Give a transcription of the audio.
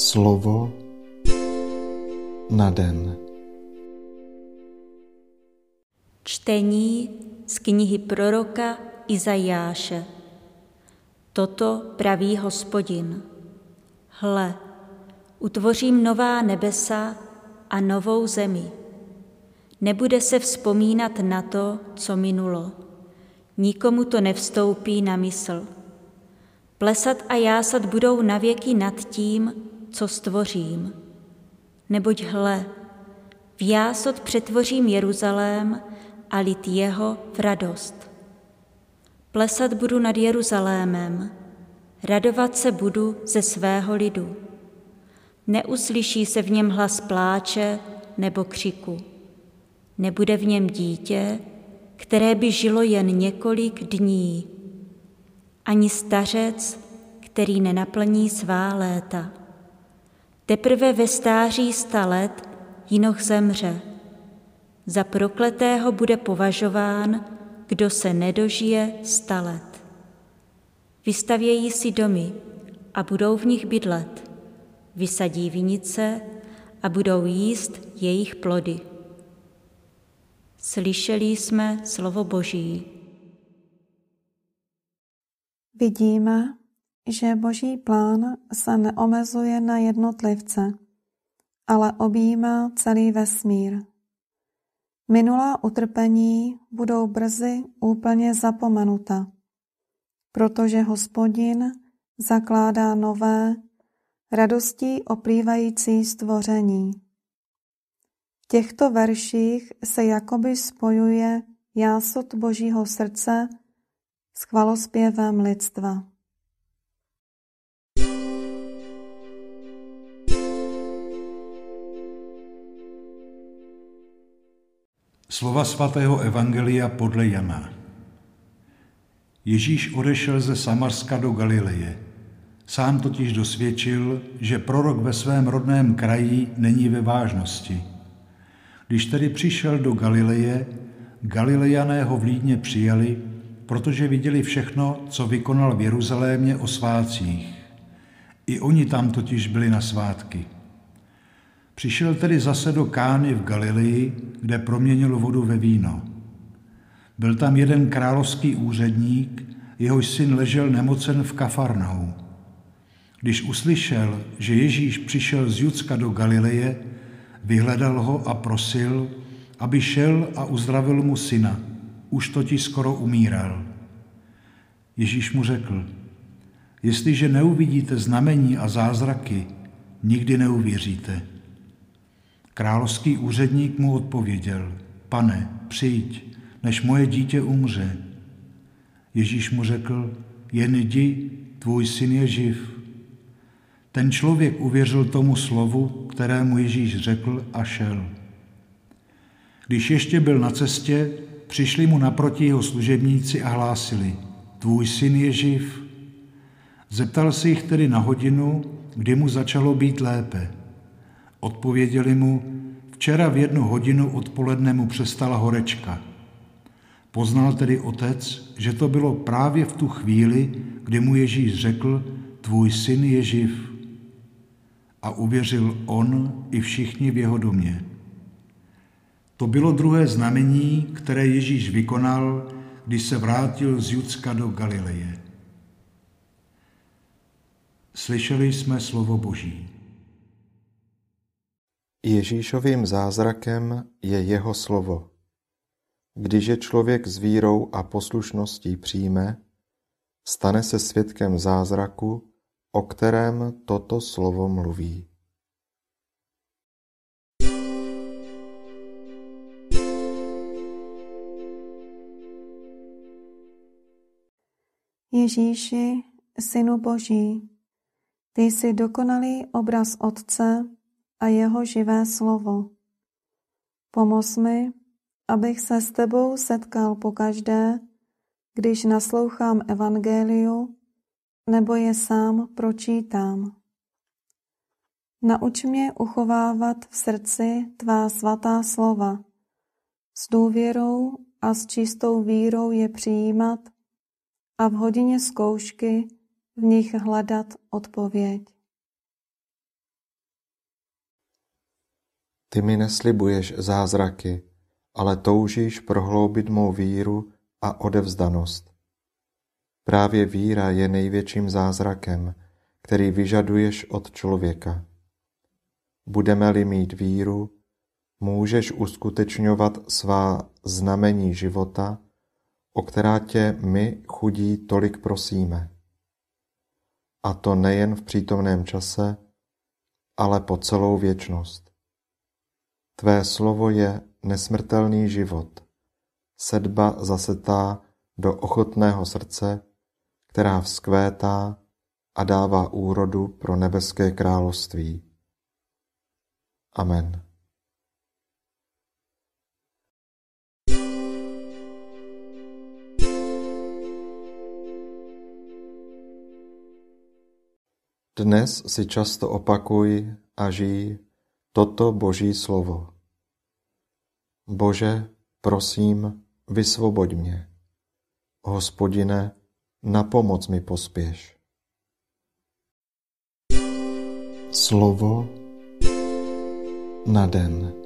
Slovo na den. Čtení z knihy proroka Izajáše. Toto praví hospodin. Hle, utvořím nová nebesa a novou zemi. Nebude se vzpomínat na to, co minulo. Nikomu to nevstoupí na mysl. Plesat a jásat budou navěky nad tím, co stvořím. Neboť hle, v jásot přetvořím Jeruzalém a lid jeho v radost. Plesat budu nad Jeruzalémem, radovat se budu ze svého lidu. Neuslyší se v něm hlas pláče nebo křiku. Nebude v něm dítě, které by žilo jen několik dní, ani stařec, který nenaplní svá léta. Teprve ve stáří sta let jinoch zemře. Za prokletého bude považován, kdo se nedožije sta let. Vystavějí si domy a budou v nich bydlet. Vysadí vinice a budou jíst jejich plody. Slyšeli jsme slovo Boží. Vidíme, že Boží plán se neomezuje na jednotlivce, ale objímá celý vesmír. Minulá utrpení budou brzy úplně zapomenuta, protože hospodin zakládá nové, radostí oplývající stvoření. V těchto verších se jakoby spojuje jásot Božího srdce s chvalospěvem lidstva. Slova svatého Evangelia podle Jana. Ježíš odešel ze Samarska do Galileje. Sám totiž dosvědčil, že prorok ve svém rodném kraji není ve vážnosti. Když tedy přišel do Galileje, Galilejané ho vlídně přijali, protože viděli všechno, co vykonal v Jeruzalémě o svátcích. I oni tam totiž byli na svátky. Přišel tedy zase do Kány v Galileji, kde proměnil vodu ve víno. Byl tam jeden královský úředník, jehož syn ležel nemocen v Kafarnou. Když uslyšel, že Ježíš přišel z Judska do Galileje, vyhledal ho a prosil, aby šel a uzdravil mu syna. Už totiž skoro umíral. Ježíš mu řekl, jestliže neuvidíte znamení a zázraky, nikdy neuvěříte. Královský úředník mu odpověděl, pane, přijď, než moje dítě umře. Ježíš mu řekl, jen jdi, tvůj syn je živ. Ten člověk uvěřil tomu slovu, kterému Ježíš řekl a šel. Když ještě byl na cestě, přišli mu naproti jeho služebníci a hlásili, tvůj syn je živ. Zeptal se jich tedy na hodinu, kdy mu začalo být lépe. Odpověděli mu, včera v jednu hodinu odpoledne mu přestala horečka. Poznal tedy otec, že to bylo právě v tu chvíli, kdy mu Ježíš řekl, tvůj syn je živ. A uvěřil on i všichni v jeho domě. To bylo druhé znamení, které Ježíš vykonal, když se vrátil z Judska do Galileje. Slyšeli jsme slovo Boží. Ježíšovým zázrakem je jeho slovo. Když je člověk s vírou a poslušností přijme, stane se svědkem zázraku, o kterém toto slovo mluví. Ježíši, Synu Boží, ty jsi dokonalý obraz Otce a jeho živé slovo. Pomoz mi, abych se s tebou setkal pokaždé, když naslouchám evangeliu nebo je sám pročítám. Nauč mě uchovávat v srdci tvá svatá slova, s důvěrou a s čistou vírou je přijímat a v hodině zkoušky v nich hledat odpověď. Ty mi neslibuješ zázraky, ale toužíš prohloubit mou víru a odevzdanost. Právě víra je největším zázrakem, který vyžaduješ od člověka. Budeme-li mít víru, můžeš uskutečňovat svá znamení života, o která tě my chudí tolik prosíme. A to nejen v přítomném čase, ale po celou věčnost. Tvé slovo je nesmrtelný život, sedba zasetá do ochotného srdce, která vzkvétá a dává úrodu pro nebeské království. Amen. Dnes si často opakuj a žij toto Boží slovo. Bože, prosím, vysvoboď mě. Hospodine, na pomoc mi pospěš. Slovo na den.